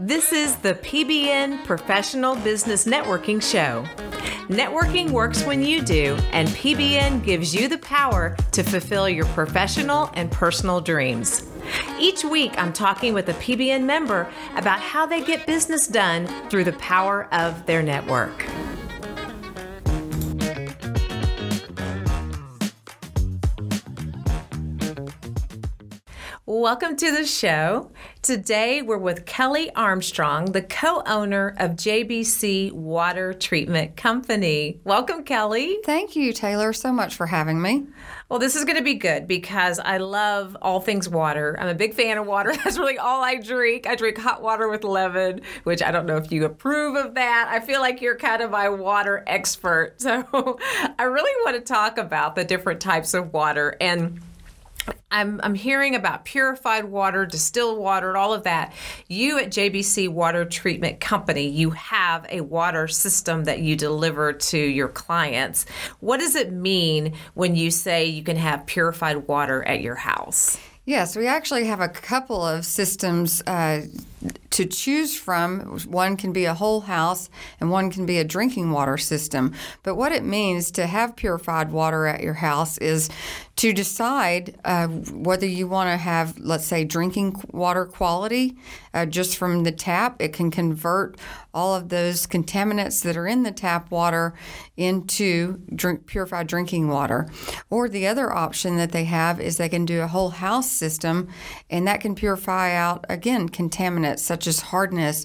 This is the PBN Professional Business Networking Show. Networking works when you do, and PBN gives you the power to fulfill your professional and personal dreams. Each week, I'm talking with a PBN member about how they get business done through the power of their network. Welcome to the show. Today we're with Kelli Armstrong, the co owner of JBC Water Treatment Company. Welcome, Kelli. Thank you, Taylor, so much for having me. Well, this is going to be good because I love all things water. I'm a big fan of water. That's really all I drink. I drink hot water with lemon, which I don't know if you approve of that. I feel like you're kind of my water expert. So I really want to talk about the different types of water and I'm, I'm hearing about purified water, distilled water, all of that. You at JBC Water Treatment Company, you have a water system that you deliver to your clients. What does it mean when you say you can have purified water at your house? Yes, we actually have a couple of systems uh, to choose from. One can be a whole house and one can be a drinking water system. But what it means to have purified water at your house is to decide uh, whether you want to have, let's say, drinking water quality uh, just from the tap. It can convert all of those contaminants that are in the tap water into drink, purified drinking water. Or the other option that they have is they can do a whole house system, and that can purify out, again, contaminants such as hardness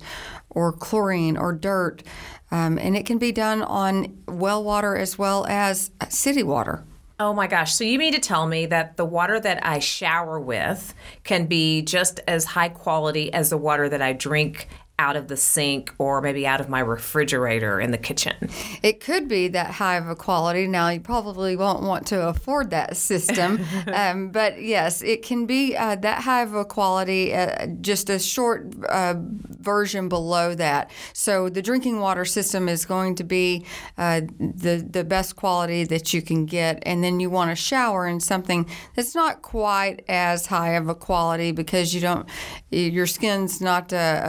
or chlorine or dirt. Um, and it can be done on well water as well as city water. Oh my gosh. So you mean to tell me that the water that I shower with can be just as high quality as the water that I drink out of the sink or maybe out of my refrigerator in the kitchen. It could be that high of a quality. Now, you probably won't want to afford that system, um, but yes, it can be uh, that high of a quality, uh, just a short uh, version below that. So, the drinking water system is going to be uh, the, the best quality that you can get, and then you want to shower in something that's not quite as high of a quality because you don't, your skin's not uh,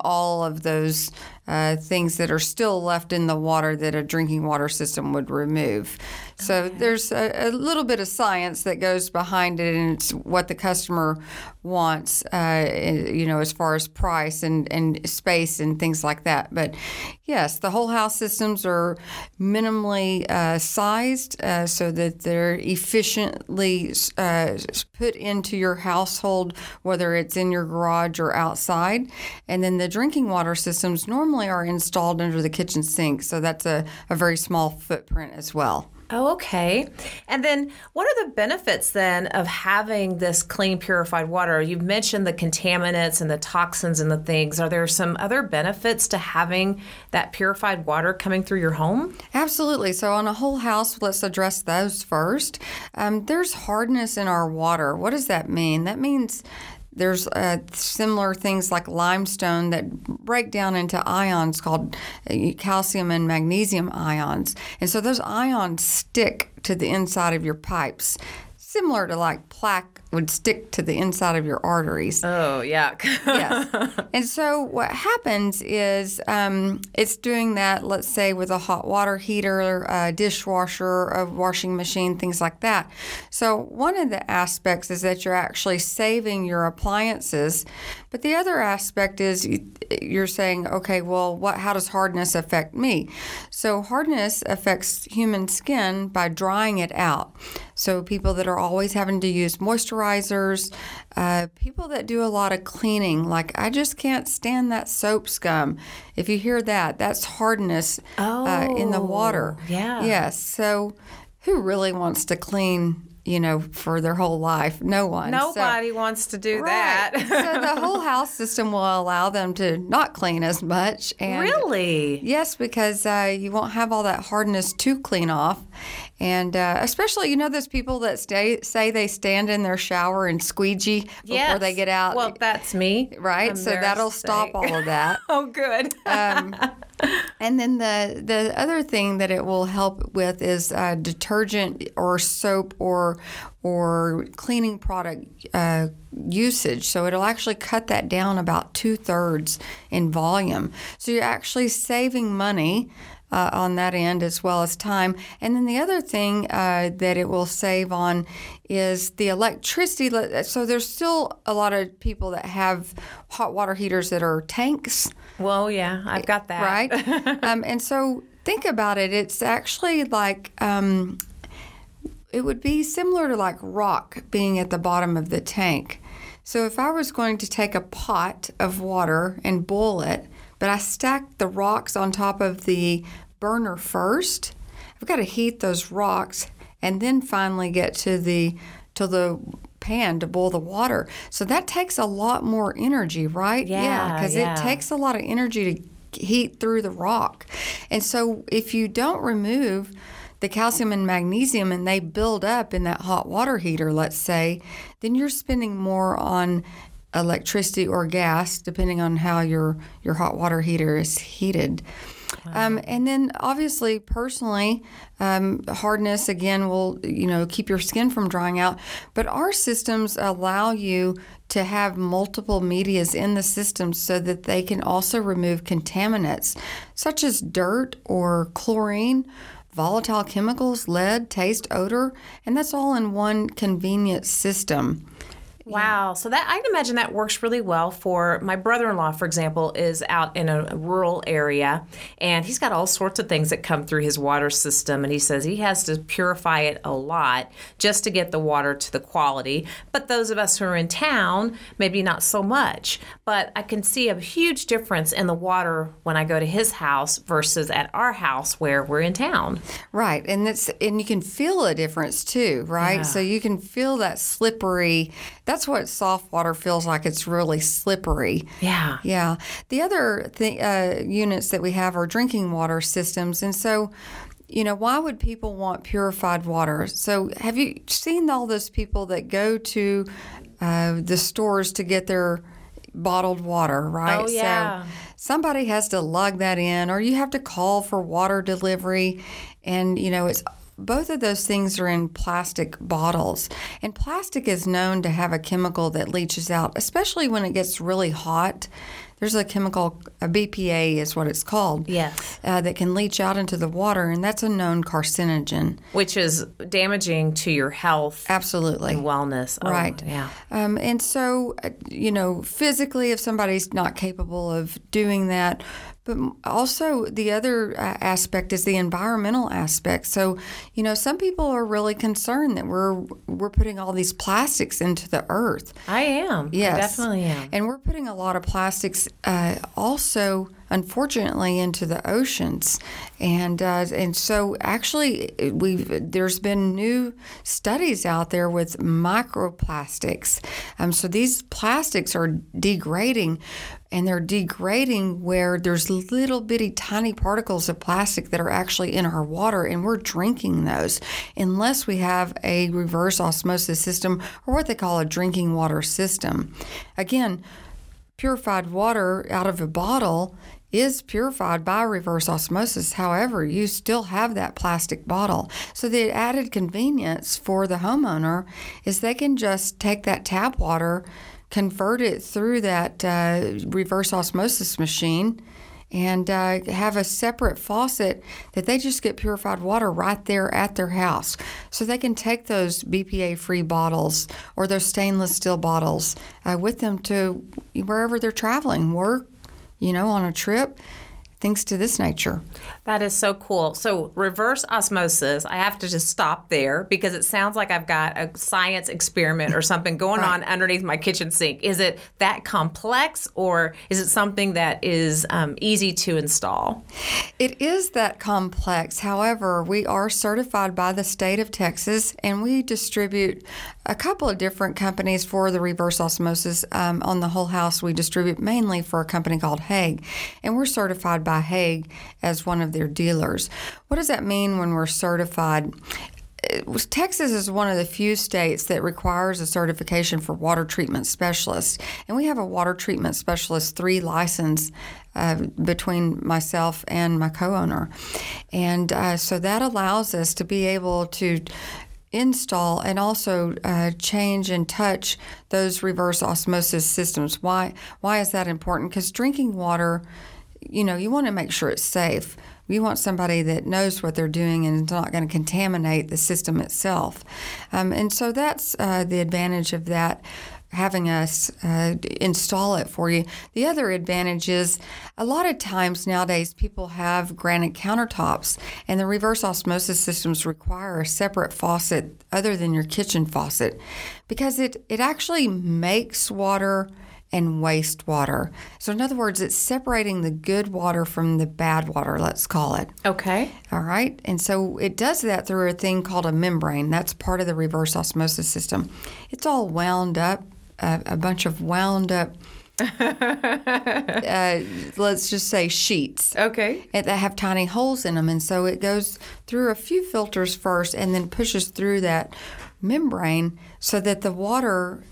all of those uh, things that are still left in the water that a drinking water system would remove. So okay. there's a, a, little bit of science that goes behind it, and it's what the customer wants, uh, you know, as far as price and, and space and things like that. But yes, the whole house systems are minimally uh, sized uh, so that they're efficiently uh, put into your household, whether it's in your garage or outside. And then the drinking water systems normally are installed under the kitchen sink, so that's a, a very small footprint as well. Oh, okay. And then what are the benefits then of having this clean, purified water? You've mentioned the contaminants and the toxins and the things. Are there some other benefits to having that purified water coming through your home? Absolutely. So, on a whole house, let's address those first. Um, there's hardness in our water. What does that mean? That means there's uh, similar things like limestone that break down into ions called uh, calcium and magnesium ions. And so those ions stick to the inside of your pipes, similar to like plaque would stick to the inside of your arteries. Oh, yuck. yes. And so what happens is um, it's doing that, let's say, with a hot water heater, a dishwasher, a washing machine, things like that. So one of the aspects is that you're actually saving your appliances. But the other aspect is you're saying, okay, well, what? how does hardness affect me? So hardness affects human skin by drying it out. So people that are always having to use moisturizers, uh, people that do a lot of cleaning, like I just can't stand that soap scum. If you hear that, that's hardness oh, uh, in the water. Oh, yeah. Yes. So who really wants to clean you know, for their whole life. No one. Nobody so, wants to do right. that. so the whole house system will allow them to not clean as much. And really? Yes, because uh, you won't have all that hardness to clean off. And uh, especially, you know, those people that stay, say they stand in their shower and squeegee before they get out. Well, that's me. Right? I'm so that'll stop all of that. oh, good. um, and then the the other thing that it will help with is uh, detergent or soap or or cleaning product uh, usage. So it'll actually cut that down about two thirds in volume. So you're actually saving money. Uh, on that end as well as time. And then the other thing uh, that it will save on is the electricity. So there's still a lot of people that have hot water heaters that are tanks. Well, yeah, I've got that. Right? um, and so think about it. It's actually like, um, it would be similar to like rock being at the bottom of the tank. So if I was going to take a pot of water and boil it, but I stacked the rocks on top of the burner first, I've got to heat those rocks and then finally get to the to the pan to boil the water. So that takes a lot more energy, right? Yeah, because yeah. it takes a lot of energy to heat through the rock. And so if you don't remove the calcium and magnesium and they build up in that hot water heater, let's say, then you're spending more on electricity or gas, depending on how your, your hot water heater is heated. Um, and then obviously, personally, um, hardness again will you know keep your skin from drying out. But our systems allow you to have multiple medias in the system so that they can also remove contaminants such as dirt or chlorine volatile chemicals, lead, taste, odor, and that's all in one convenient system. Wow. So that I can imagine that works really well for my brother-in-law, for example, is out in a rural area and he's got all sorts of things that come through his water system and he says he has to purify it a lot just to get the water to the quality. But those of us who are in town, maybe not so much. But I can see a huge difference in the water when I go to his house versus at our house where we're in town. Right. And that's and you can feel a difference too, right? Yeah. So you can feel that slippery that's what soft water feels like. It's really slippery. Yeah. Yeah. The other th- uh, units that we have are drinking water systems. And so, you know, why would people want purified water? So, have you seen all those people that go to uh, the stores to get their bottled water, right? Oh, yeah. So, somebody has to lug that in, or you have to call for water delivery. And, you know, it's both of those things are in plastic bottles. And plastic is known to have a chemical that leaches out, especially when it gets really hot. There's a chemical, a BPA is what it's called. Yes. Uh, that can leach out into the water, and that's a known carcinogen. Which is damaging to your health Absolutely. and wellness. Oh, Right. yeah. Um, and so, uh, you know, physically, if somebody's not capable of doing that, but also the other uh, aspect is the environmental aspect. So, you know, some people are really concerned that we're we're putting all these plastics into the earth. I am. Yes, I definitely am. And we're putting a lot of plastics uh, also, unfortunately, into the oceans, and uh, and so actually, we've there's been new studies out there with microplastics. Um, so these plastics are degrading. And they're degrading where there's little bitty tiny particles of plastic that are actually in our water, and we're drinking those unless we have a reverse osmosis system or what they call a drinking water system. Again, purified water out of a bottle is purified by reverse osmosis. However, you still have that plastic bottle. So the added convenience for the homeowner is they can just take that tap water, convert it through that uh, reverse osmosis machine. And uh, have a separate faucet that they just get purified water right there at their house. So they can take those BPA free bottles or those stainless steel bottles uh, with them to wherever they're traveling, work, you know, on a trip, things to this nature. That is so cool. So, reverse osmosis, I have to just stop there because it sounds like I've got a science experiment or something going Right. on underneath my kitchen sink. Is it that complex or is it something that is um, easy to install? It is that complex. However, we are certified by the state of Texas and we distribute a couple of different companies for the reverse osmosis. Um, on the whole house, we distribute mainly for a company called Hague, and we're certified by Hague as one of their dealers. What does that mean when we're certified? Texas is one of the few states that requires a certification for water treatment specialists, and we have a water treatment specialist three license uh, between myself and my co-owner, and uh, so that allows us to be able to install and also uh, change and touch those reverse osmosis systems. Why? Why is that important? Because drinking water, you know, you want to make sure it's safe. You want somebody that knows what they're doing and is not going to contaminate the system itself. Um, and so that's uh, the advantage of that having us uh, install it for you. The other advantage is a lot of times nowadays people have granite countertops, and the reverse osmosis systems require a separate faucet other than your kitchen faucet because it, it actually makes water and wastewater. So, in other words, it's separating the good water from the bad water, let's call it. Okay. All right. And so it does that through a thing called a membrane. That's part of the reverse osmosis system. It's all wound up, uh, a bunch of wound up. uh, let's just say sheets Okay. that have tiny holes in them. And so it goes through a few filters first and then pushes through that membrane so that the water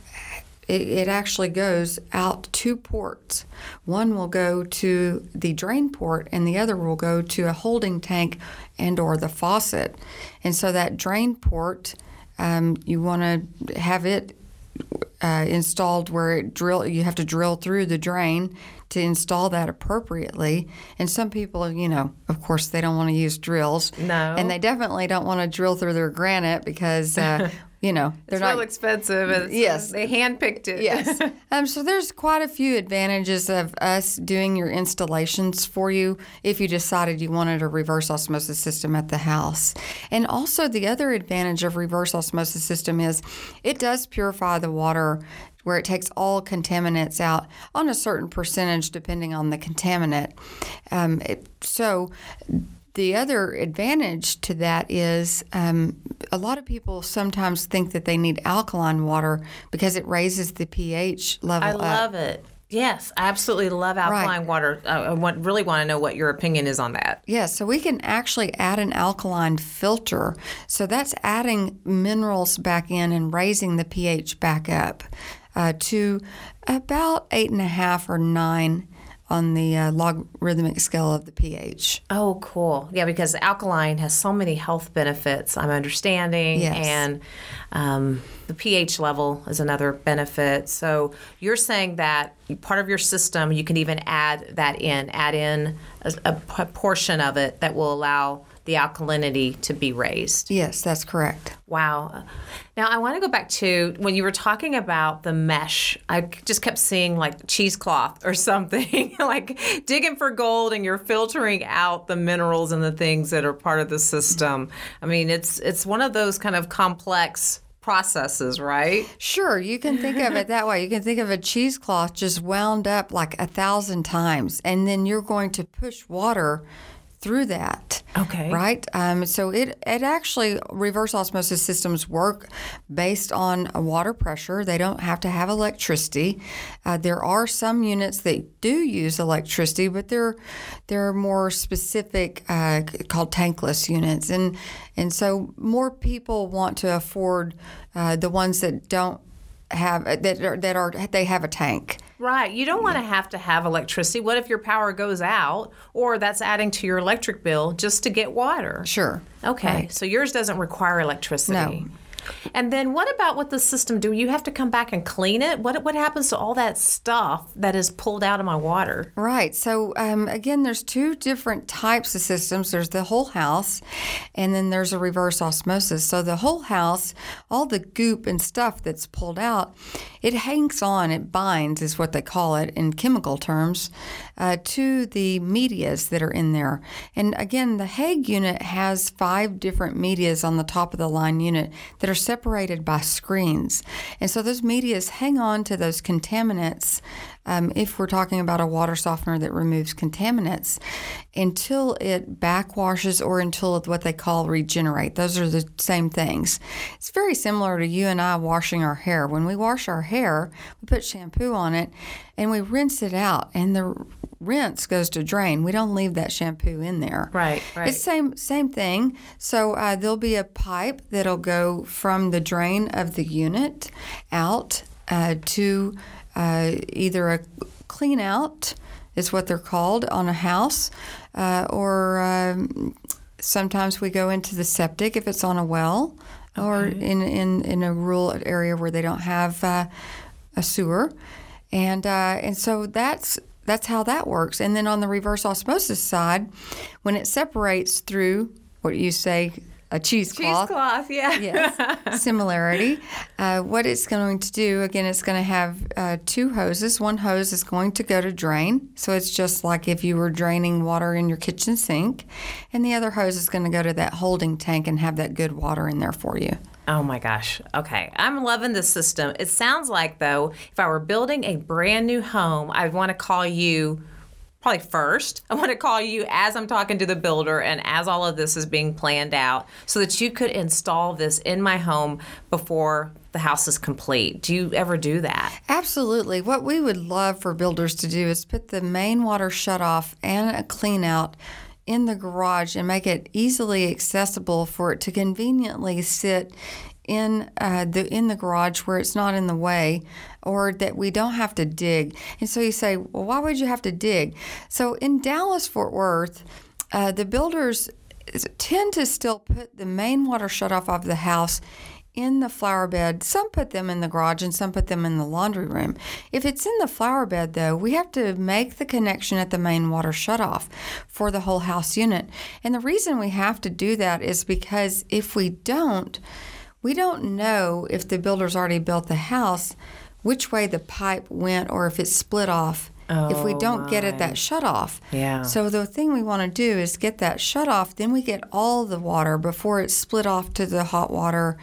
it, it actually goes out two ports. One will go to the drain port and the other will go to a holding tank and or the faucet. And so that drain port um, you want to have it uh, installed where it drill you have to drill through the drain to install that appropriately and some people you know of course they don't want to use drills No. and they definitely don't want to drill through their granite because uh, you know they're It's not real expensive. it's- Yes. They handpicked it. yes. Um, so there's quite a few advantages of us doing your installations for you if you decided you wanted a reverse osmosis system at the house. And also the other advantage of reverse osmosis system is it does purify the water where it takes all contaminants out on a certain percentage depending on the contaminant. Um, it, so the other advantage to that is um, a lot of people sometimes think that they need alkaline water because it raises the pH level I up. love it. Yes, I absolutely love alkaline water. Uh, I want, really want to know what your opinion is on that. Yeah, so we can actually add an alkaline filter. So that's adding minerals back in and raising the pH back up uh, to about eight and a half or nine on the uh, logarithmic scale of the pH. Oh, cool. Yeah, because alkaline has so many health benefits, I'm understanding. Yes. And um, the pH level is another benefit. So you're saying that part of your system, you can even add that in, add in a portion of it that will allow the alkalinity to be raised. Yes, that's correct. Wow. Now I want to go back to when you were talking about the mesh. I just kept seeing like cheesecloth or something, like digging for gold, and you're filtering out the minerals and the things that are part of the system. I mean, it's it's one of those kind of complex processes, right? Sure, you can think of it that way. You can think of a cheesecloth just wound up like a thousand times, and then you're going to push water through that. Okay. Right? Um, so it, it actually, reverse osmosis systems work based on water pressure. They don't have to have electricity. Uh, there are some units that do use electricity, but they're, they're more specific, uh, called tankless units. And, and so more people want to afford uh, the ones that don't have, that are, that are, they have a tank. Right. You don't want to have to have electricity. What if your power goes out or that's adding to your electric bill just to get water? Sure. Okay, so yours doesn't require electricity. No. And then what about what the system do? You have to come back and clean it. What what happens to all that stuff that is pulled out of my water? Right. So um, again, there's two different types of systems. There's the whole house, and then there's a reverse osmosis. So the whole house, all the goop and stuff that's pulled out, it hangs on. It binds, is what they call it in chemical terms, uh, to the medias that are in there. And again, the Hague unit has five different medias on the top of the line unit that are separated by screens. And so those medias hang on to those contaminants um, if we're talking about a water softener that removes contaminants, until it backwashes or until it, what they call regenerate. Those are the same things. It's very similar to you and I washing our hair. When we wash our hair, we put shampoo on it and we rinse it out, and the rinse goes to drain. We don't leave that shampoo in there. Right, right. It's same same thing. So uh, there'll be a pipe that'll go from the drain of the unit out uh, to uh, either a clean out is what they're called on a house, uh, or um, sometimes we go into the septic if it's on a well, or in, in, in a rural area where they don't have uh, a sewer, and uh, and so that's that's how that works. And then on the reverse osmosis side, when it separates through what you say a cheesecloth. Cheesecloth, yeah. yes, similarity. Uh, what it's going to do, again, it's going to have uh, two hoses. One hose is going to go to drain, so it's just like if you were draining water in your kitchen sink, and the other hose is going to go to that holding tank and have that good water in there for you. Oh my gosh. Okay. I'm loving this system. It sounds like, though, if I were building a brand new home, I'd want to call you probably first. I want to call you as I'm talking to the builder and as all of this is being planned out so that you could install this in my home before the house is complete. Do you ever do that? Absolutely. What we would love for builders to do is put the main water shutoff and a clean out in the garage and make it easily accessible for it to conveniently sit in uh, the in the garage where it's not in the way or that we don't have to dig. And so you say, well, why would you have to dig? So in Dallas Fort Worth, uh, the builders tend to still put the main water shutoff of the house in the flower bed. Some put them in the garage and some put them in the laundry room. If it's in the flower bed, though, we have to make the connection at the main water shutoff for the whole house unit. And the reason we have to do that is because if we don't, we don't know if the builder's already built the house, which way the pipe went, or if it's split off. Oh, if we oh, don't my. get at that shut off. Yeah. So the thing we want to do is get that shut off, then we get all the water before it's split off to the hot water,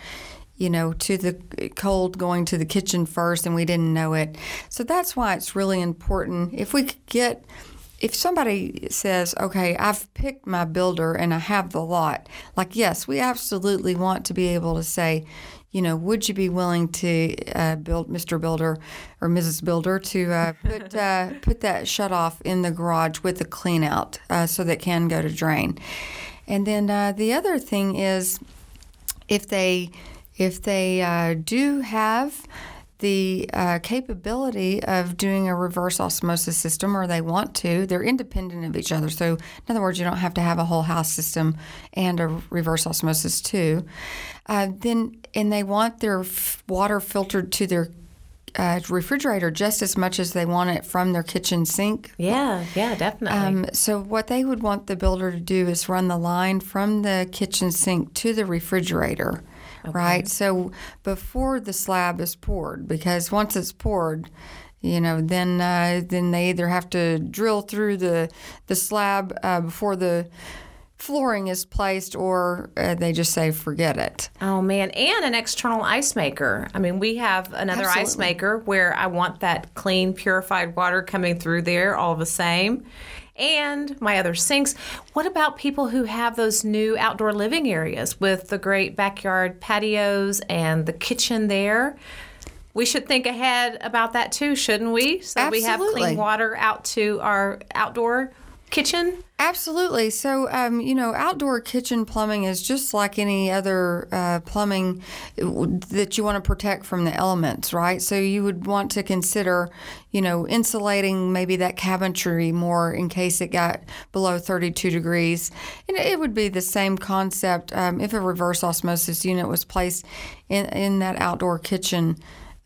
you know, to the cold going to the kitchen first and we didn't know it. So that's why it's really important if we could get if somebody says, okay, I've picked my builder and I have the lot, like, yes, we absolutely want to be able to say, you know, would you be willing to uh, build Mr. Builder or Mrs. Builder to uh, put uh, put that shut off in the garage with a clean out uh, so that can go to drain? And then uh, the other thing is, if they if they uh, do have the uh, capability of doing a reverse osmosis system, or they want to. They're independent of each other. So, in other words, you don't have to have a whole house system and a reverse osmosis too. Uh, then, and they want their f- water filtered to their uh, refrigerator just as much as they want it from their kitchen sink. Yeah, yeah, definitely. Um, so, what they would want the builder to do is run the line from the kitchen sink to the refrigerator okay. right? So before the slab is poured, because once it's poured, you know, then uh, then they either have to drill through the the slab uh, before the flooring is placed or uh, they just say forget it. Oh man, and an external ice maker. I mean, we have another Absolutely. ice maker where I want that clean purified water coming through there all the same and my other sinks. What about people who have those new outdoor living areas with the great backyard patios and the kitchen there? We should think ahead about that too, shouldn't we? So Absolutely. we have clean water out to our outdoor kitchen? Absolutely. So, um, you know, outdoor kitchen plumbing is just like any other uh, plumbing that you want to protect from the elements, right? So, you would want to consider, you know, insulating maybe that cabinetry more in case it got below 32 degrees. And it would be the same concept um, if a reverse osmosis unit was placed in, in that outdoor kitchen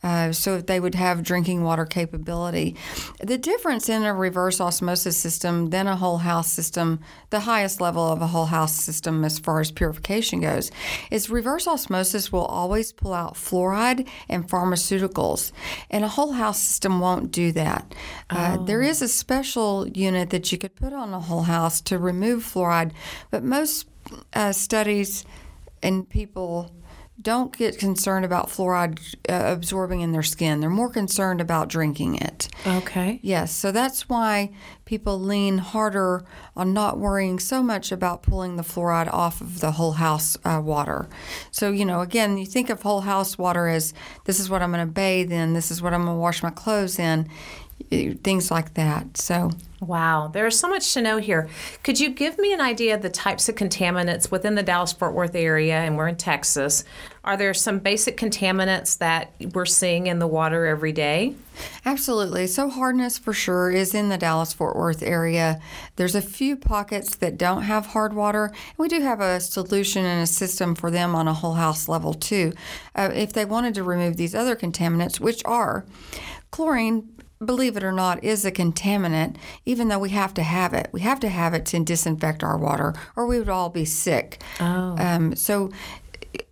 uh, so they would have drinking water capability. The difference in a reverse osmosis system than a whole house system, the highest level of a whole house system as far as purification goes, is reverse osmosis will always pull out fluoride and pharmaceuticals, and a whole house system won't do that. Uh, oh. there is a special unit that you could put on a whole house to remove fluoride, but most uh, studies and people don't get concerned about fluoride uh, absorbing in their skin. They're more concerned about drinking it. Okay. Yes, so that's why people lean harder on not worrying so much about pulling the fluoride off of the whole house uh, water. So, you know, again, you think of whole house water as this is what I'm going to bathe in, this is what I'm going to wash my clothes in, things like that. So, Wow, there's so much to know here. Could you give me an idea of the types of contaminants within the Dallas Fort Worth area, and we're in Texas? Are there some basic contaminants that we're seeing in the water every day? Absolutely. So, hardness for sure is in the Dallas Fort Worth area. There's a few pockets that don't have hard water. We do have a solution and a system for them on a whole house level, too. Uh, if they wanted to remove these other contaminants, which are chlorine, believe it or not, is a contaminant, even though we have to have it. We have to have it to disinfect our water, or we would all be sick. Oh. Um, so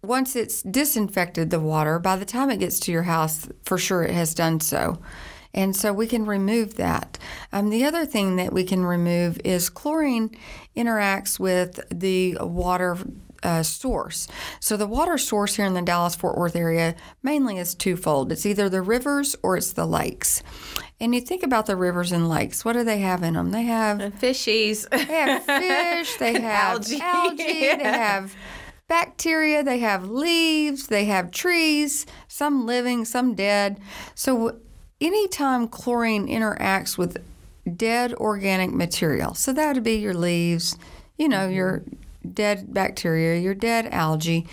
once it's disinfected the water, by the time it gets to your house, for sure it has done so. And so we can remove that. Um, the other thing that we can remove is chlorine interacts with the water uh, source. So the water source here in the Dallas Fort Worth area mainly is twofold it's either the rivers or it's the lakes. And you think about the rivers and lakes, what do they have in them? They have Fishies. they have fish, they have Algae. algae, they have bacteria, they have leaves, they have trees, some living, some dead. So anytime chlorine interacts with dead organic material, so that would be your leaves, you know, your dead bacteria, your dead algae,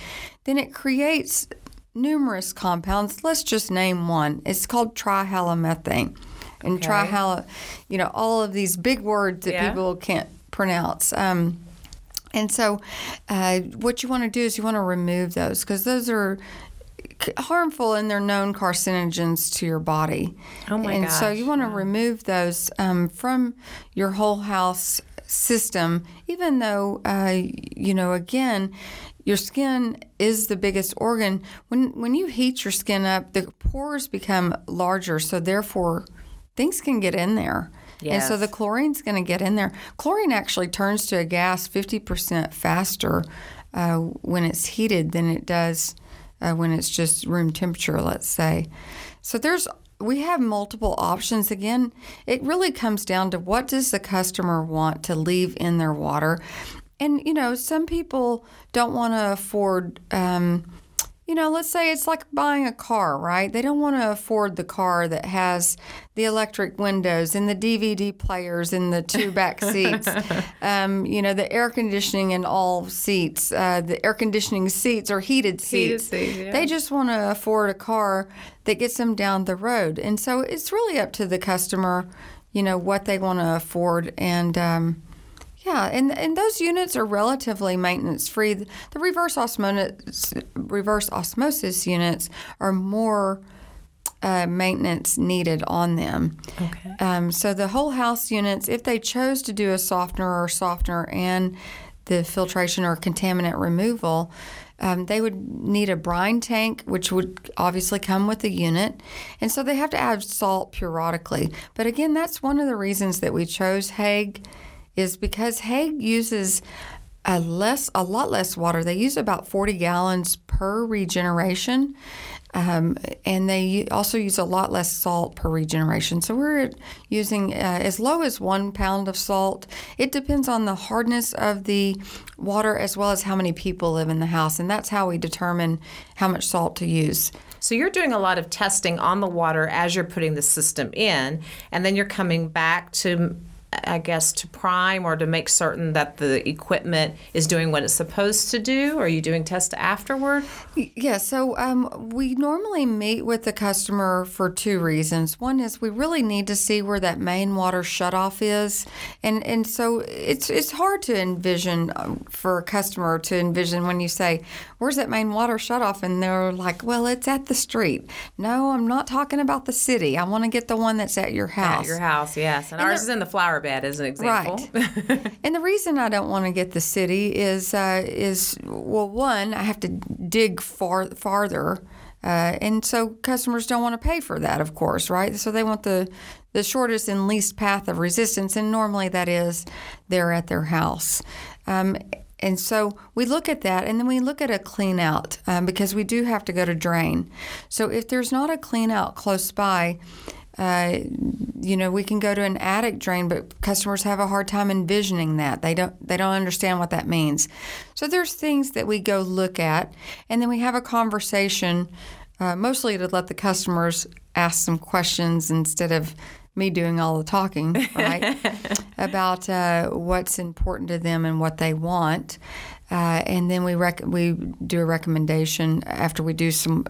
then it creates numerous compounds. Let's just name one. It's called trihalomethane. And Okay. trihalo, you know, all of these big words that Yeah. people can't pronounce. Um, and so, uh, what you want to do is you want to remove those because those are harmful and they're known carcinogens to your body. Oh my And so you want to remove those um, from your whole house system, even though, uh, you know, again, your skin is the biggest organ. When when you heat your skin up, the pores become larger, so therefore things can get in there. And so the chlorine's going to get in there. Chlorine actually turns to a gas 50% faster uh, when it's heated than it does uh, when it's just room temperature, let's say. So there's we have multiple options. Again, it really comes down to what does the customer want to leave in their water, and you know some people don't want to afford. Um, you know, let's say it's like buying a car, right? They don't want to afford the car that has the electric windows and the DVD players and the two back seats, um, you know, the air conditioning in all seats. Uh, the air conditioning seats are heated Heated seats. seats, yeah. They just want to afford a car that gets them down the road. And so it's really up to the customer, you know, what they want to afford. And, um, yeah, and and those units are relatively maintenance free. The reverse osmosis reverse osmosis units are more uh, maintenance needed on them. Okay. Um, so the whole house units, if they chose to do a softener or softener and the filtration or contaminant removal, um, they would need a brine tank, which would obviously come with the unit, and so they have to add salt periodically. But again, that's one of the reasons that we chose Hague, is because Hague uses a less, a lot less water. They use about 40 gallons per regeneration, um, and they also use a lot less salt per regeneration. So we're using uh, as low as one pound of salt. It depends on the hardness of the water as well as how many people live in the house, and that's how we determine how much salt to use. So you're doing a lot of testing on the water as you're putting the system in, and then you're coming back to, I guess, to prime or to make certain that the equipment is doing what it's supposed to do. Are you doing tests afterward? Yeah, so um, we normally meet with the customer for two reasons. One is we really need to see where that main water shutoff is, and and so it's it's hard to envision um, for a customer to envision when you say, "Where's that main water shutoff?" and they're like, "Well, it's at the street." No, I'm not talking about the city. I want to get the one that's at your house. At your house, yes. And, ours is in the flower bed, as an example. Right. and the reason I don't want to get the city is uh, is well, one, I have to dig far farther, uh, and so customers don't want to pay for that, of course, right? So they want the the shortest and least path of resistance, and normally that is they're at their house. Um, and so we look at that and then we look at a clean out um, because we do have to go to drain. So if there's not a clean out close by, uh, you know, we can go to an attic drain, but customers have a hard time envisioning that. They don't they don't understand what that means. So there's things that we go look at, and then we have a conversation, uh, mostly to let the customers ask some questions instead of me doing all the talking, right? about uh, what's important to them and what they want. Uh, and then we rec- we do a recommendation after we do some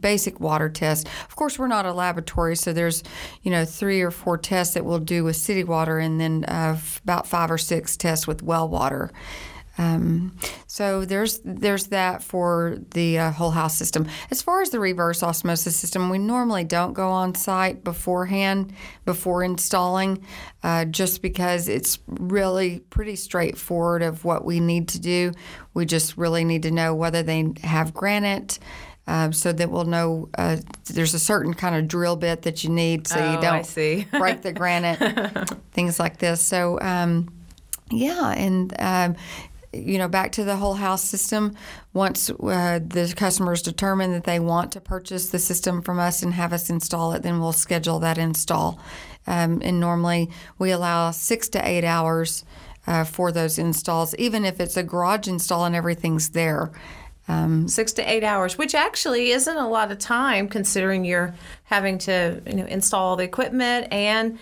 basic water tests. Of course, we're not a laboratory, so there's you know three or four tests that we'll do with city water, and then uh, f- about five or six tests with well water. Um, so there's there's that for the uh, whole house system. As far as the reverse osmosis system, we normally don't go on site beforehand before installing, uh, just because it's really pretty straightforward of what we need to do. We just really need to know whether they have granite. Um, so that we'll know uh, there's a certain kind of drill bit that you need so Oh, you don't break the granite, things like this. So, um, yeah, and um, you know, back to the whole house system. Once uh, the customers determine that they want to purchase the system from us and have us install it, then we'll schedule that install. Um, and normally we allow six to eight hours uh, for those installs, even if it's a garage install and everything's there. Six to eight hours, which actually isn't a lot of time considering you're having to you know install all the equipment and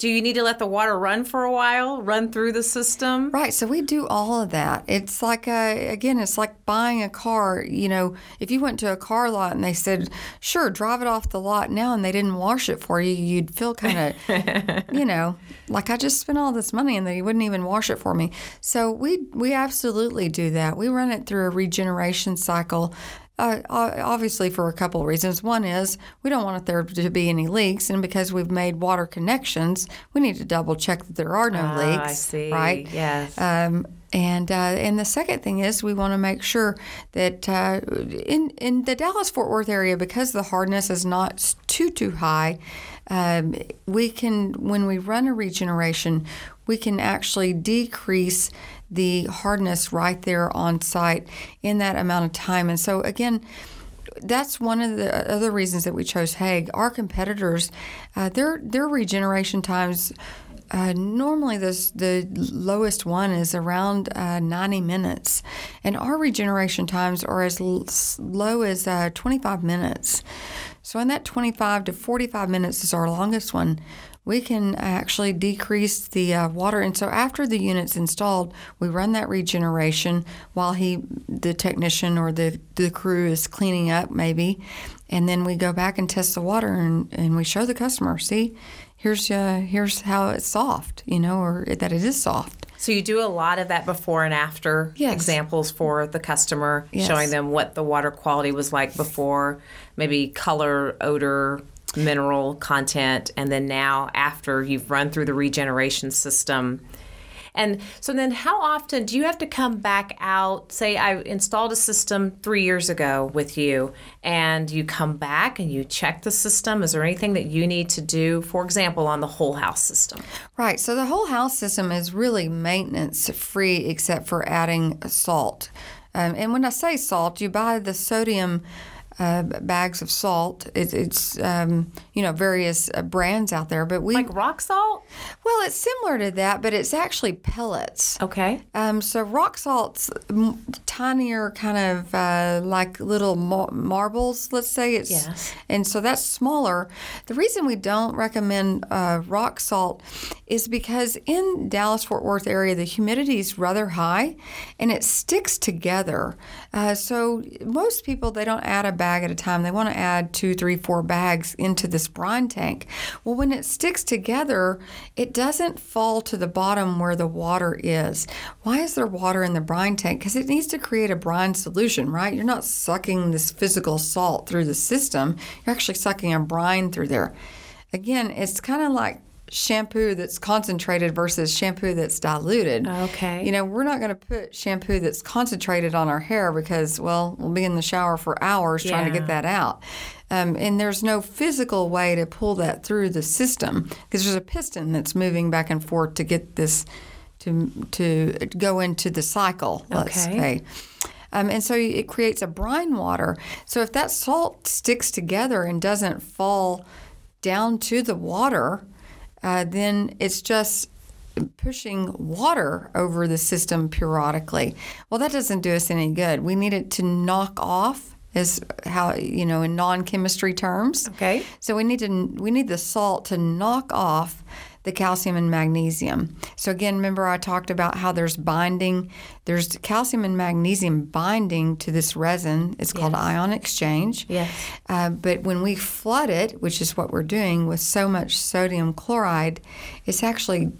do you need to let the water run for a while, run through the system? Right. So we do all of that. It's like a, again, it's like buying a car. You know, if you went to a car lot and they said, "Sure, drive it off the lot now," and they didn't wash it for you, you'd feel kind of, you know, like I just spent all this money and they wouldn't even wash it for me. So we we absolutely do that. We run it through a regeneration cycle. Uh, obviously, for a couple of reasons. One is we don't want there to be any leaks, and because we've made water connections, we need to double check that there are no Ah, leaks. I see. Right? Yes. Um, and uh, and the second thing is we want to make sure that uh, in in the Dallas Fort Worth area because the hardness is not too too high, um, we can when we run a regeneration, we can actually decrease the hardness right there on site in that amount of time. And so again that's one of the other reasons that we chose Hague. Our competitors, uh, their their regeneration times. Uh, normally, this, the lowest one is around uh, 90 minutes, and our regeneration times are as l- low as uh, 25 minutes. So, in that 25 to 45 minutes is our longest one. We can actually decrease the uh, water, and so after the unit's installed, we run that regeneration while he, the technician or the the crew is cleaning up, maybe, and then we go back and test the water, and, and we show the customer, see, here's uh, here's how it's soft, you know, or that it is soft. So you do a lot of that before and after Yes. examples for the customer, Yes. showing them what the water quality was like before, maybe color, odor, mineral content, and then now after you've run through the regeneration system. And so then how often do you have to come back out? Say I installed a system 3 years ago with you and you come back and you check the system. Is there anything that you need to do for example on the whole house system? Right. So the whole house system is really maintenance free except for adding salt. Um, and when I say salt, you buy the sodium uh, bags of salt. It, it's um, you know various uh, brands out there, but we Like rock salt? well, it's similar to that, but it's actually pellets. Okay. Um, so rock salt's m- tinier, kind of uh, like little ma- marbles. Let's say it's, Yes. and so that's smaller. The reason we don't recommend uh, rock salt is because in Dallas Fort Worth area the humidity is rather high, and it sticks together. Uh, so most people they don't add a bag at a time. They want to add two, three, four bags into this brine tank. Well, when it sticks together, it doesn't fall to the bottom where the water is. Why is there water in the brine tank? Because it needs to create a brine solution, right? You're not sucking this physical salt through the system, you're actually sucking a brine through there. Again, it's kind of like shampoo that's concentrated versus shampoo that's diluted. Okay. You know, we're not going to put shampoo that's concentrated on our hair because, well, we'll be in the shower for hours trying to get that out. Um, and there's no physical way to pull that through the system because there's a piston that's moving back and forth to get this to to go into the cycle. Let's Okay. say. Um, and so it creates a brine water. So if that salt sticks together and doesn't fall down to the water, uh, then it's just pushing water over the system periodically. Well, that doesn't do us any good. We need it to knock off, is how you know in non-chemistry terms. Okay. So we need to we need the salt to knock off the calcium and magnesium. So again, remember I talked about how there's binding, there's calcium and magnesium binding to this resin. It's called Yes. ion exchange. Yes. Uh, but when we flood it, which is what we're doing with so much sodium chloride, it's actually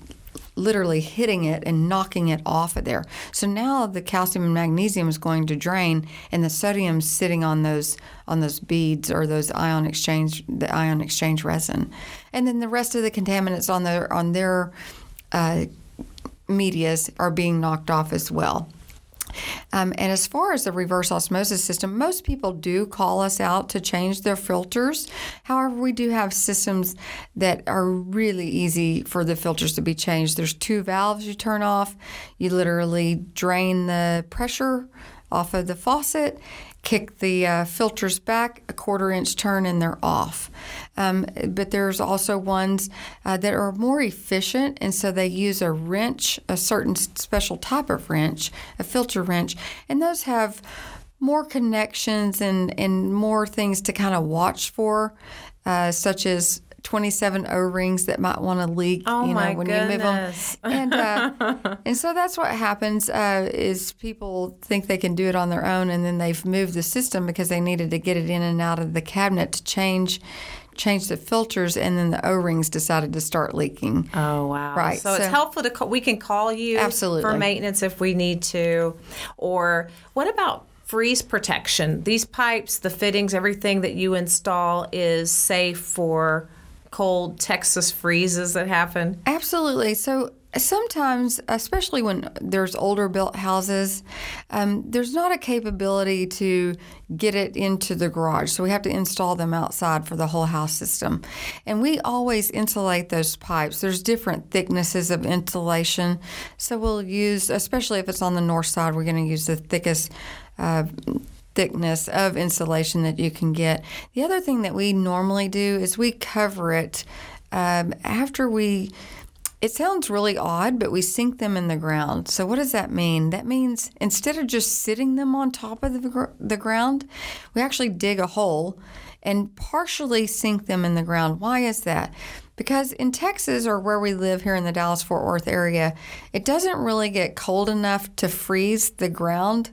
literally hitting it and knocking it off of there. So now the calcium and magnesium is going to drain, and the sodium's sitting on those on those beads or those ion exchange the ion exchange resin, and then the rest of the contaminants on their on their uh, medias are being knocked off as well. Um, and as far as the reverse osmosis system, most people do call us out to change their filters. However, we do have systems that are really easy for the filters to be changed. There's two valves you turn off. You literally drain the pressure off of the faucet, kick the uh, filters back a quarter inch turn, and they're off. Um, but there's also ones uh, that are more efficient, and so they use a wrench, a certain special type of wrench, a filter wrench, and those have more connections and, and more things to kind of watch for, uh, such as 27 O-rings that might want to leak, Oh, you know, my when you move goodness. them. And uh, and so that's what happens uh, is people think they can do it on their own, and then they've moved the system because they needed to get it in and out of the cabinet to change change the filters, and then the O-rings decided to start leaking. Oh wow! Right, So, it's helpful to call, we can call you Absolutely. for maintenance if we need to, or what about freeze protection? These pipes, the fittings, everything that you install is safe for cold Texas freezes that happen. Absolutely. So sometimes, especially when there's older built houses, um, there's not a capability to get it into the garage. So we have to install them outside for the whole house system. And we always insulate those pipes. There's different thicknesses of insulation. So we'll use, especially if it's on the north side, we're going to use the thickest. Uh, thickness of insulation that you can get. The other thing that we normally do is we cover it um, after we. It sounds really odd, but we sink them in the ground. So what does that mean? That means instead of just sitting them on top of the, gr- the ground, we actually dig a hole and partially sink them in the ground. Why is that? Because in Texas or where we live here in the Dallas Fort Worth area, it doesn't really get cold enough to freeze the ground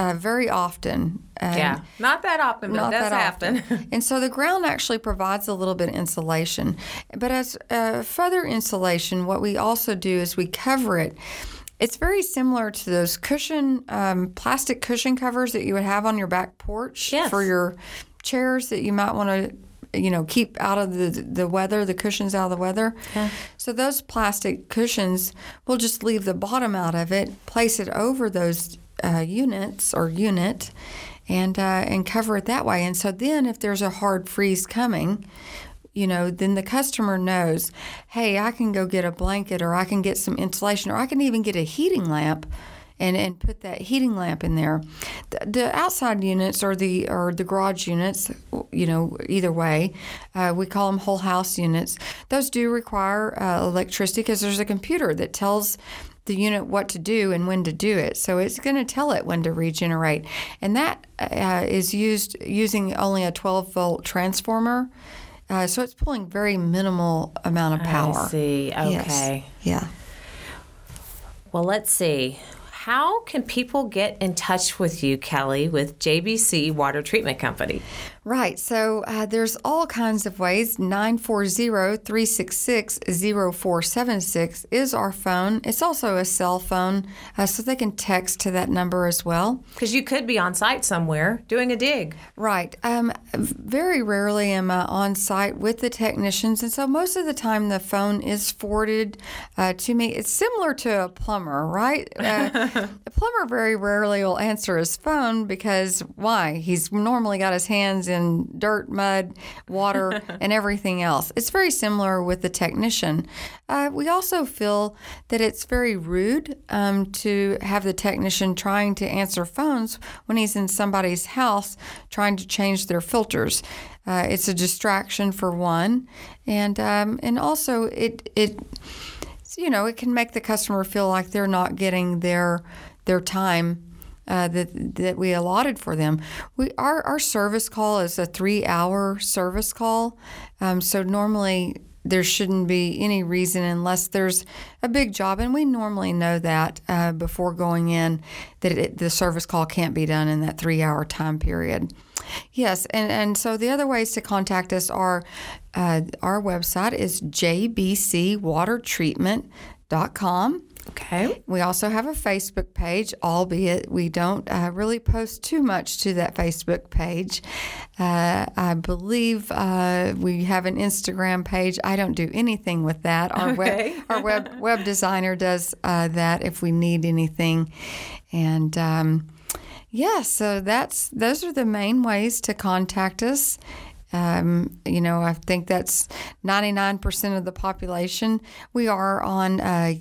uh, very often. And yeah, not that often, but it does happen. often. and so the ground actually provides a little bit of insulation. But as uh, further insulation, what we also do is we cover it. It's very similar to those cushion, um, plastic cushion covers that you would have on your back porch Yes. for your chairs that you might want to, you know, keep out of the the weather, the cushions out of the weather. So those plastic cushions, we'll just leave the bottom out of it, place it over those uh, units or unit, and uh, and cover it that way. And so then, if there's a hard freeze coming, you know, then the customer knows, hey, I can go get a blanket, or I can get some insulation, or I can even get a heating lamp. And, and put that heating lamp in there. The, the outside units or the or the garage units, you know, either way, uh, we call them whole house units. Those do require uh, electricity because there's a computer that tells the unit what to do and when to do it. So it's going to tell it when to regenerate, and that uh, is used using only a 12 volt transformer. Uh, so it's pulling very minimal amount of power. I see. Yes. Okay. Yeah. Well, let's see. How can people get in touch with you, Kelli, with JBC Water Treatment Company? Right. So uh, there's all kinds of ways. 940-366-0476 is our phone. It's also a cell phone, uh, so they can text to that number as well. Because you could be on site somewhere doing a dig. Right. Um, very rarely am I on site with the technicians, and so most of the time the phone is forwarded uh, to me. It's similar to a plumber, right? Uh, the plumber very rarely will answer his phone because why? He's normally got his hands in dirt, mud, water, and everything else. It's very similar with the technician. Uh, we also feel that it's very rude um, to have the technician trying to answer phones when he's in somebody's house trying to change their filters. Uh, it's a distraction for one, and um, and also it it you know it can make the customer feel like they're not getting their their time uh, that that we allotted for them. We our our service call is a three hour service call, um, so normally there shouldn't be any reason unless there's a big job, and we normally know that uh, before going in that it, the service call can't be done in that three hour time period. Yes, and, and so the other ways to contact us are uh, our website is jbcwatertreatment.com. Okay. We also have a Facebook page, albeit we don't uh, really post too much to that Facebook page. Uh, I believe uh, we have an Instagram page. I don't do anything with that. Our Okay. web our web web designer does uh, that if we need anything, and. Um, yeah, so that's those are the main ways to contact us. Um, you know, I think that's 99% of the population. We are on uh,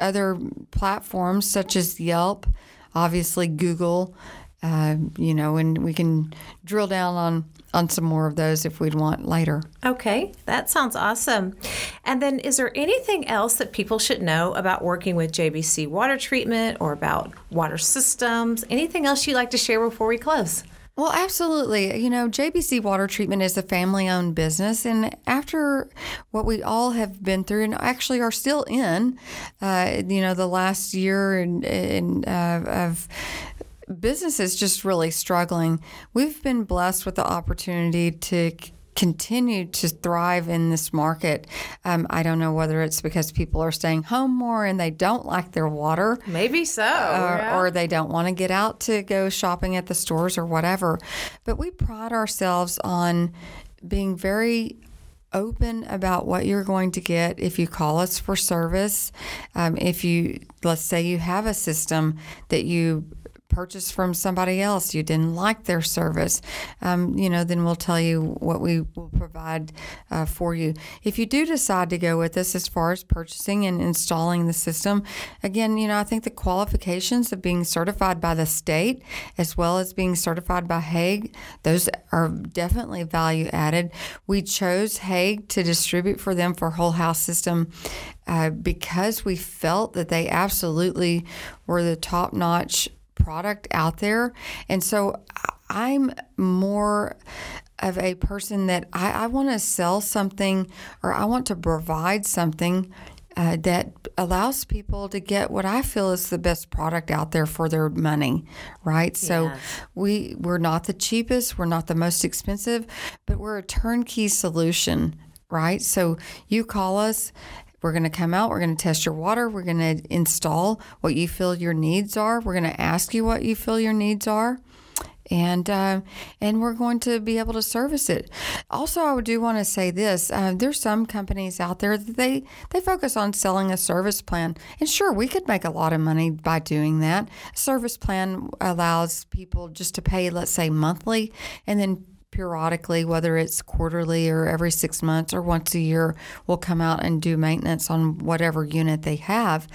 other platforms such as Yelp, obviously Google, uh, you know, and we can drill down on, on some more of those if we'd want later. Okay, that sounds awesome. And then, is there anything else that people should know about working with JBC water treatment or about water systems? Anything else you'd like to share before we close? Well, absolutely. You know, JBC Water Treatment is a family owned business. And after what we all have been through and actually are still in, uh, you know, the last year and, and uh, of businesses just really struggling, we've been blessed with the opportunity to c- continue to thrive in this market. Um, I don't know whether it's because people are staying home more and they don't like their water Maybe so. or, yeah. or they don't want to get out to go shopping at the stores or whatever. But we pride ourselves on being very open about what you're going to get if you call us for service. Um, if you, let's say, you have a system that you purchased from somebody else, you didn't like their service, um, you know, then we'll tell you what we will provide uh, for you. If you do decide to go with us as far as purchasing and installing the system, again, you know, I think the qualifications of being certified by the state as well as being certified by Hague, those are definitely value added. We chose Hague to distribute for them for whole house system uh, because we felt that they absolutely were the top notch product out there. And so I'm more of a person that I, I want to sell something or I want to provide something uh, that allows people to get what I feel is the best product out there for their money, right? So we we're not the cheapest, we're not the most expensive, but we're a turnkey solution, right? So you call us, we're going to come out, we're going to test your water, we're going to install what you feel your needs are, we're going to ask you what you feel your needs are. And uh, and we're going to be able to service it. Also, I do want to say this: uh, there's some companies out there that they they focus on selling a service plan, and sure, we could make a lot of money by doing that. Service plan allows people just to pay, let's say, monthly, and then periodically, whether it's quarterly or every six months or once a year, will come out and do maintenance on whatever unit they have,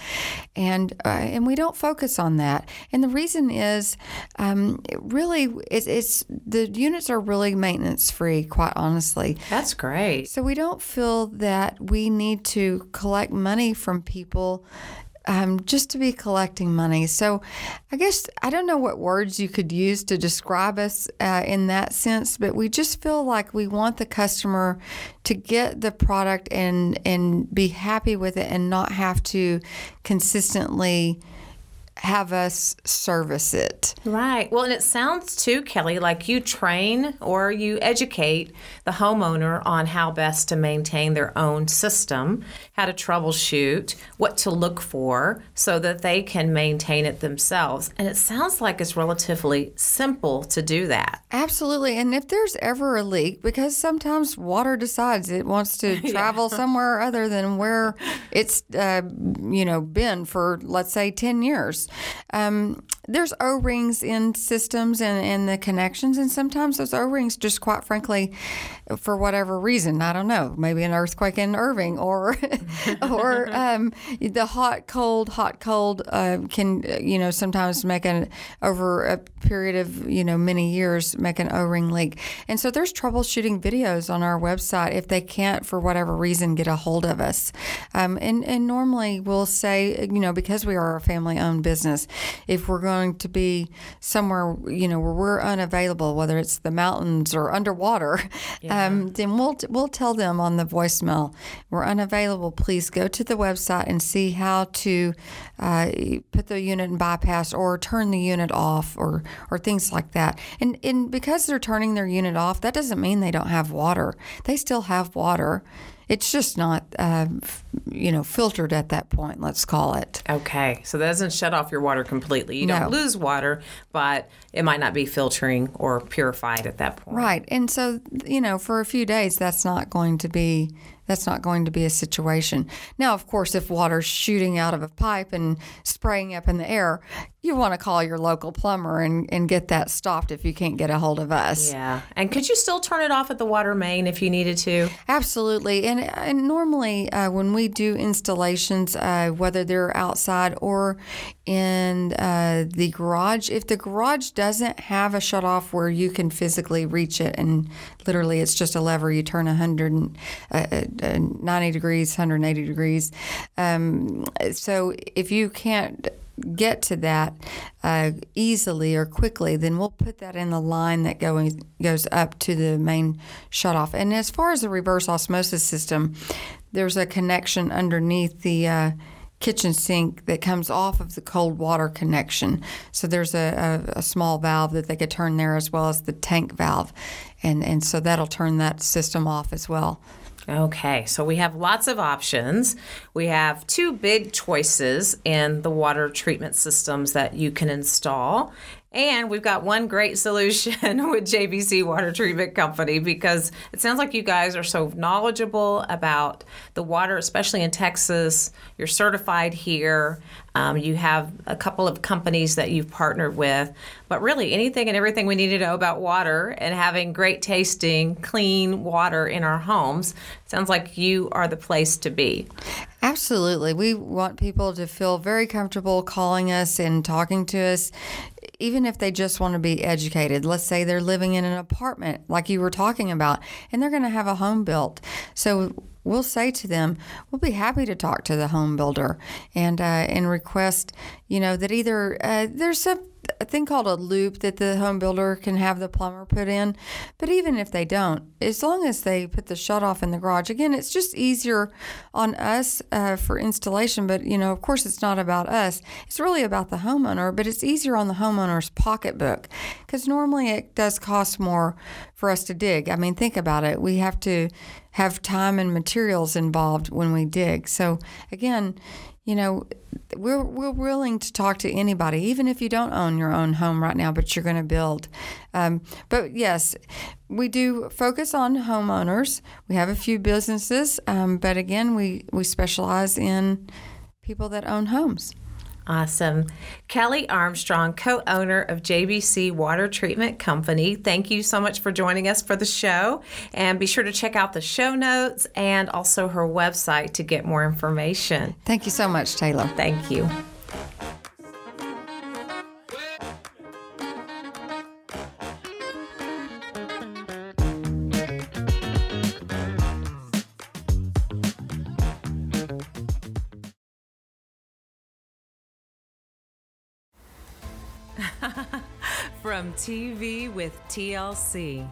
and uh, and we don't focus on that. And the reason is, um, it really, it's, it's the units are really maintenance free, quite honestly. That's great. So we don't feel that we need to collect money from people um, just to be collecting money. So I guess I don't know what words you could use to describe us uh, in that sense, but we just feel like we want the customer to get the product and and be happy with it and not have to consistently have us service it. Right. Well, and it sounds too, Kelli, like you train or you educate the homeowner on how best to maintain their own system, how to troubleshoot, what to look for so that they can maintain it themselves. And it sounds like it's relatively simple to do that. Absolutely. And if there's ever a leak, because sometimes water decides it wants to travel somewhere other than where it's, uh, you know, been for, let's say, 10 years. Um, there's O-rings in systems and, in the connections, and sometimes those O-rings just quite frankly, for whatever reason, I don't know, maybe an earthquake in Irving or or um, the hot cold hot cold uh, can you know sometimes make an over a period of you know many years make an O-ring leak, and so there's troubleshooting videos on our website if they can't for whatever reason get a hold of us, um, and and normally we'll say you know because we are a family owned business, if we're going to be somewhere, you know, where we're unavailable, whether it's the mountains or underwater, yeah. um, then we'll we'll tell them on the voicemail we're unavailable. Please go to the website and see how to uh, put the unit in bypass or turn the unit off or or things like that. And and because they're turning their unit off, that doesn't mean they don't have water. They still have water. It's just not, uh, you know, filtered at that point. Let's call it. Okay, so that doesn't shut off your water completely. You No. don't lose water, but it might not be filtering or purified at that point. Right. And so, you know, for a few days, that's not going to be that's not going to be a situation. Now, of course, if water's shooting out of a pipe and spraying up in the air, you want to call your local plumber and, and get that stopped if you can't get a hold of us. Yeah, and could you still turn it off at the water main if you needed to? Absolutely. And, and normally, uh, when we do installations, uh, whether they're outside or in uh, the garage, if the garage doesn't have a shut off where you can physically reach it, and literally it's just a lever, you turn 190 uh, uh, degrees, 180 degrees. Um, so if you can't get to that uh, easily or quickly, then we'll put that in the line that going goes up to the main shutoff. And as far as the reverse osmosis system, there's a connection underneath the uh, kitchen sink that comes off of the cold water connection. So there's a, a, a, small valve that they could turn there as well as the tank valve, and and so that'll turn that system off as well. Okay, so we have lots of options. We have two big choices in the water treatment systems that you can install. And we've got one great solution with JBC Water Treatment Company because it sounds like you guys are so knowledgeable about the water, especially in Texas. You're certified here. Um, you have a couple of companies that you've partnered with, but really anything and everything we need to know about water and having great tasting, clean water in our homes sounds like you are the place to be. Absolutely. We want people to feel very comfortable calling us and talking to us even if they just want to be educated, let's say they're living in an apartment like you were talking about, and they're going to have a home built. So we'll say to them, we'll be happy to talk to the home builder and uh, and request, you know, that either uh, there's a a thing called a loop that the home builder can have the plumber put in. But even if they don't, as long as they put the shut off in the garage, again, it's just easier on us uh, for installation. But, you know, of course, it's not about us. It's really about the homeowner, but it's easier on the homeowner's pocketbook because normally it does cost more for us to dig. I mean, think about it. We have to have time and materials involved when we dig. So, again, you know, we're we're willing to talk to anybody, even if you don't own your own home right now, but you're going to build. Um, but yes, we do focus on homeowners. We have a few businesses, um, but again, we we specialize in people that own homes. Awesome. Kelli Armstrong, co owner of JBC Water Treatment Company, thank you so much for joining us for the show. And be sure to check out the show notes and also her website to get more information. Thank you so much, Taylor. Thank you. From TV with TLC.